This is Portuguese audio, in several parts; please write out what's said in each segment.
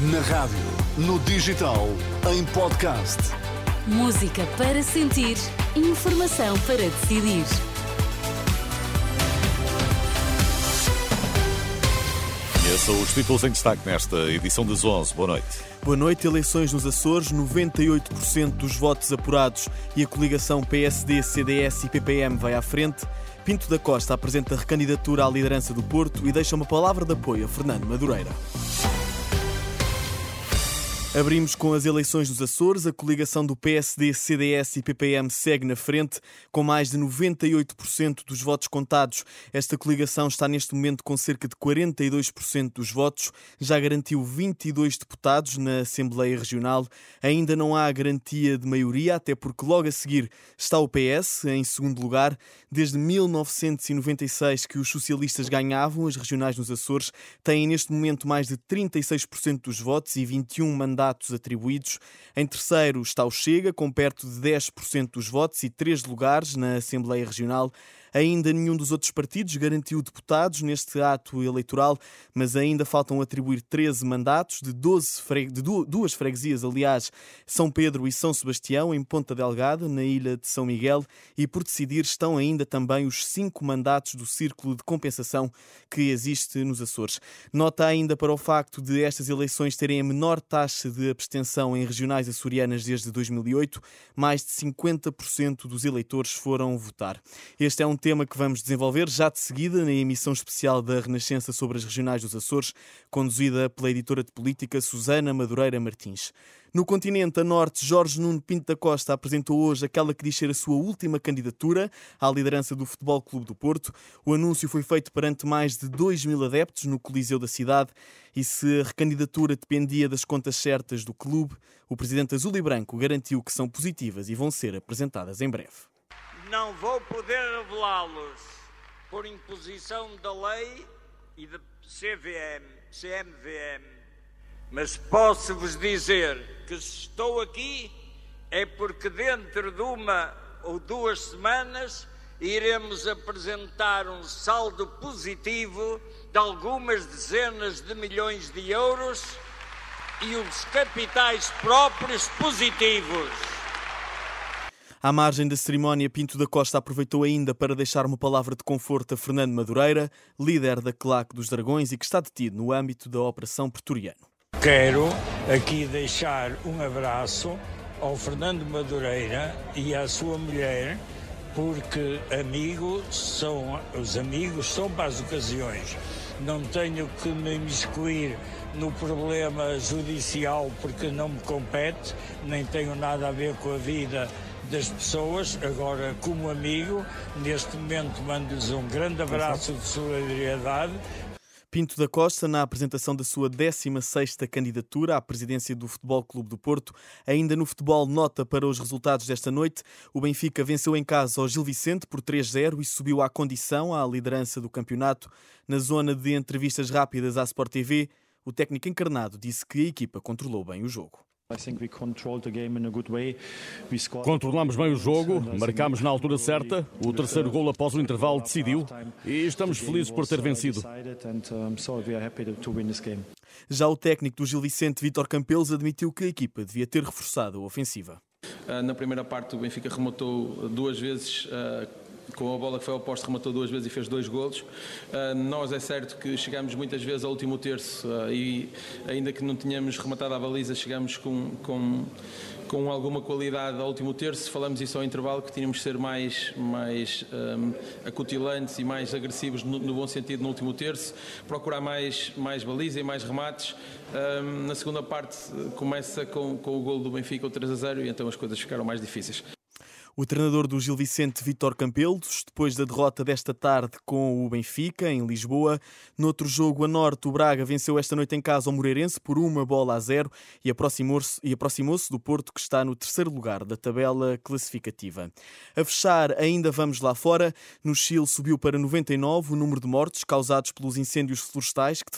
Na rádio, no digital, em podcast. Música para sentir, informação para decidir. Conheça os títulos em destaque nesta edição das 11. Boa noite. Boa noite. Eleições nos Açores, 98% dos votos apurados e a coligação PSD, CDS e PPM vai à frente. Pinto da Costa apresenta recandidatura à liderança do Porto e deixa uma palavra de apoio a Fernando Madureira. Abrimos com as eleições dos Açores. A coligação do PSD, CDS e PPM segue na frente, com mais de 98% dos votos contados. Esta coligação está neste momento com cerca de 42% dos votos. Já garantiu 22 deputados na Assembleia Regional. Ainda não há garantia de maioria, até porque logo a seguir está o PS, em segundo lugar. Desde 1996 que os socialistas ganhavam as regionais nos Açores, têm neste momento mais de 36% dos votos e 21 mandatos mandatos atribuídos. Em terceiro está o Chega, com perto de 10% dos votos e três lugares na Assembleia Regional. Ainda nenhum dos outros partidos garantiu deputados neste ato eleitoral, mas ainda faltam atribuir 13 mandatos de, 12 fre... de duas freguesias, aliás, São Pedro e São Sebastião, em Ponta Delgada, na ilha de São Miguel, e por decidir estão ainda também os cinco mandatos do círculo de compensação que existe nos Açores. Nota ainda para o facto de estas eleições terem a menor taxa de abstenção em regionais açorianas desde 2008, mais de 50% dos eleitores foram votar. Este é um tema que vamos desenvolver já de seguida na emissão especial da Renascença sobre as regionais dos Açores, conduzida pela editora de política Susana Madureira Martins. No continente a norte, Jorge Nuno Pinto da Costa apresentou hoje aquela que diz ser a sua última candidatura à liderança do Futebol Clube do Porto. O anúncio foi feito perante mais de 2 mil adeptos no Coliseu da cidade e se a recandidatura dependia das contas certas do clube, o presidente azul e branco garantiu que são positivas e vão ser apresentadas em breve não vou poder revelá-los por imposição da lei e da CVM, CMVM, mas posso-vos dizer que se estou aqui é porque dentro de uma ou duas semanas iremos apresentar um saldo positivo de algumas dezenas de milhões de euros e os capitais próprios positivos. À margem da cerimónia, Pinto da Costa aproveitou ainda para deixar uma palavra de conforto a Fernando Madureira, líder da Claque dos Dragões e que está detido no âmbito da Operação Pretoriano. Quero aqui deixar um abraço ao Fernando Madureira e à sua mulher, porque amigos são os amigos são para as ocasiões. Não tenho que me imiscuir no problema judicial porque não me compete, nem tenho nada a ver com a vida das pessoas. Agora, como amigo, neste momento mando-lhes um grande abraço de solidariedade. Pinto da Costa, na apresentação da sua 16ª candidatura à presidência do Futebol Clube do Porto. Ainda no futebol, nota para os resultados desta noite. O Benfica venceu em casa ao Gil Vicente por 3-0 e subiu à condição à liderança do campeonato. Na zona de entrevistas rápidas à Sport TV, o técnico encarnado disse que a equipa controlou bem o jogo. Controlamos bem o jogo, marcámos na altura certa, o terceiro gol após o intervalo decidiu e estamos felizes por ter vencido. Já o técnico do Gil Vicente, Vítor Campelos, admitiu que a equipa devia ter reforçado a ofensiva. Ah, na primeira parte, o Benfica rematou duas vezes ah, com a bola que foi ao poste, rematou duas vezes e fez dois golos. Uh, nós é certo que chegámos muitas vezes ao último terço uh, e ainda que não tenhamos rematado a baliza, chegámos com, com, com alguma qualidade ao último terço. Falamos isso ao intervalo, que tínhamos que ser mais, mais um, acutilantes e mais agressivos no, no, bom sentido no último terço, procurar mais, mais baliza e mais remates. Um, na segunda parte começa com, com o gol do Benfica, o 3 a 0, e então as coisas ficaram mais difíceis. O treinador do Gil Vicente, Vitor Campelos, depois da derrota desta tarde com o Benfica, em Lisboa. Noutro jogo a norte, o Braga venceu esta noite em casa ao Moreirense por uma bola a zero e aproximou-se aproximou do Porto, que está no terceiro lugar da tabela classificativa. A fechar, ainda vamos lá fora. No Chile subiu para 99 o número de mortes causados pelos incêndios florestais que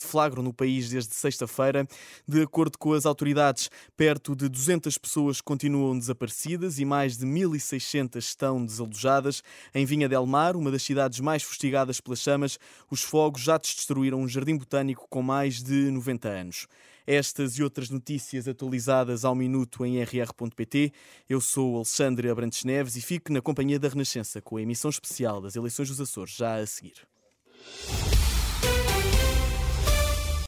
deflagram no país desde sexta-feira. De acordo com as autoridades, perto de 200 pessoas continuam desaparecidas e mais de mil 1.600 estão desalojadas. Em Vinha del Mar, uma das cidades mais fustigadas pelas chamas, os fogos já destruíram um jardim botânico com mais de 90 anos. Estas e outras notícias atualizadas ao minuto em rr.pt. Eu sou Alexandre Abrantes Neves e fico na companhia da Renascença com a emissão especial das eleições dos Açores já a seguir.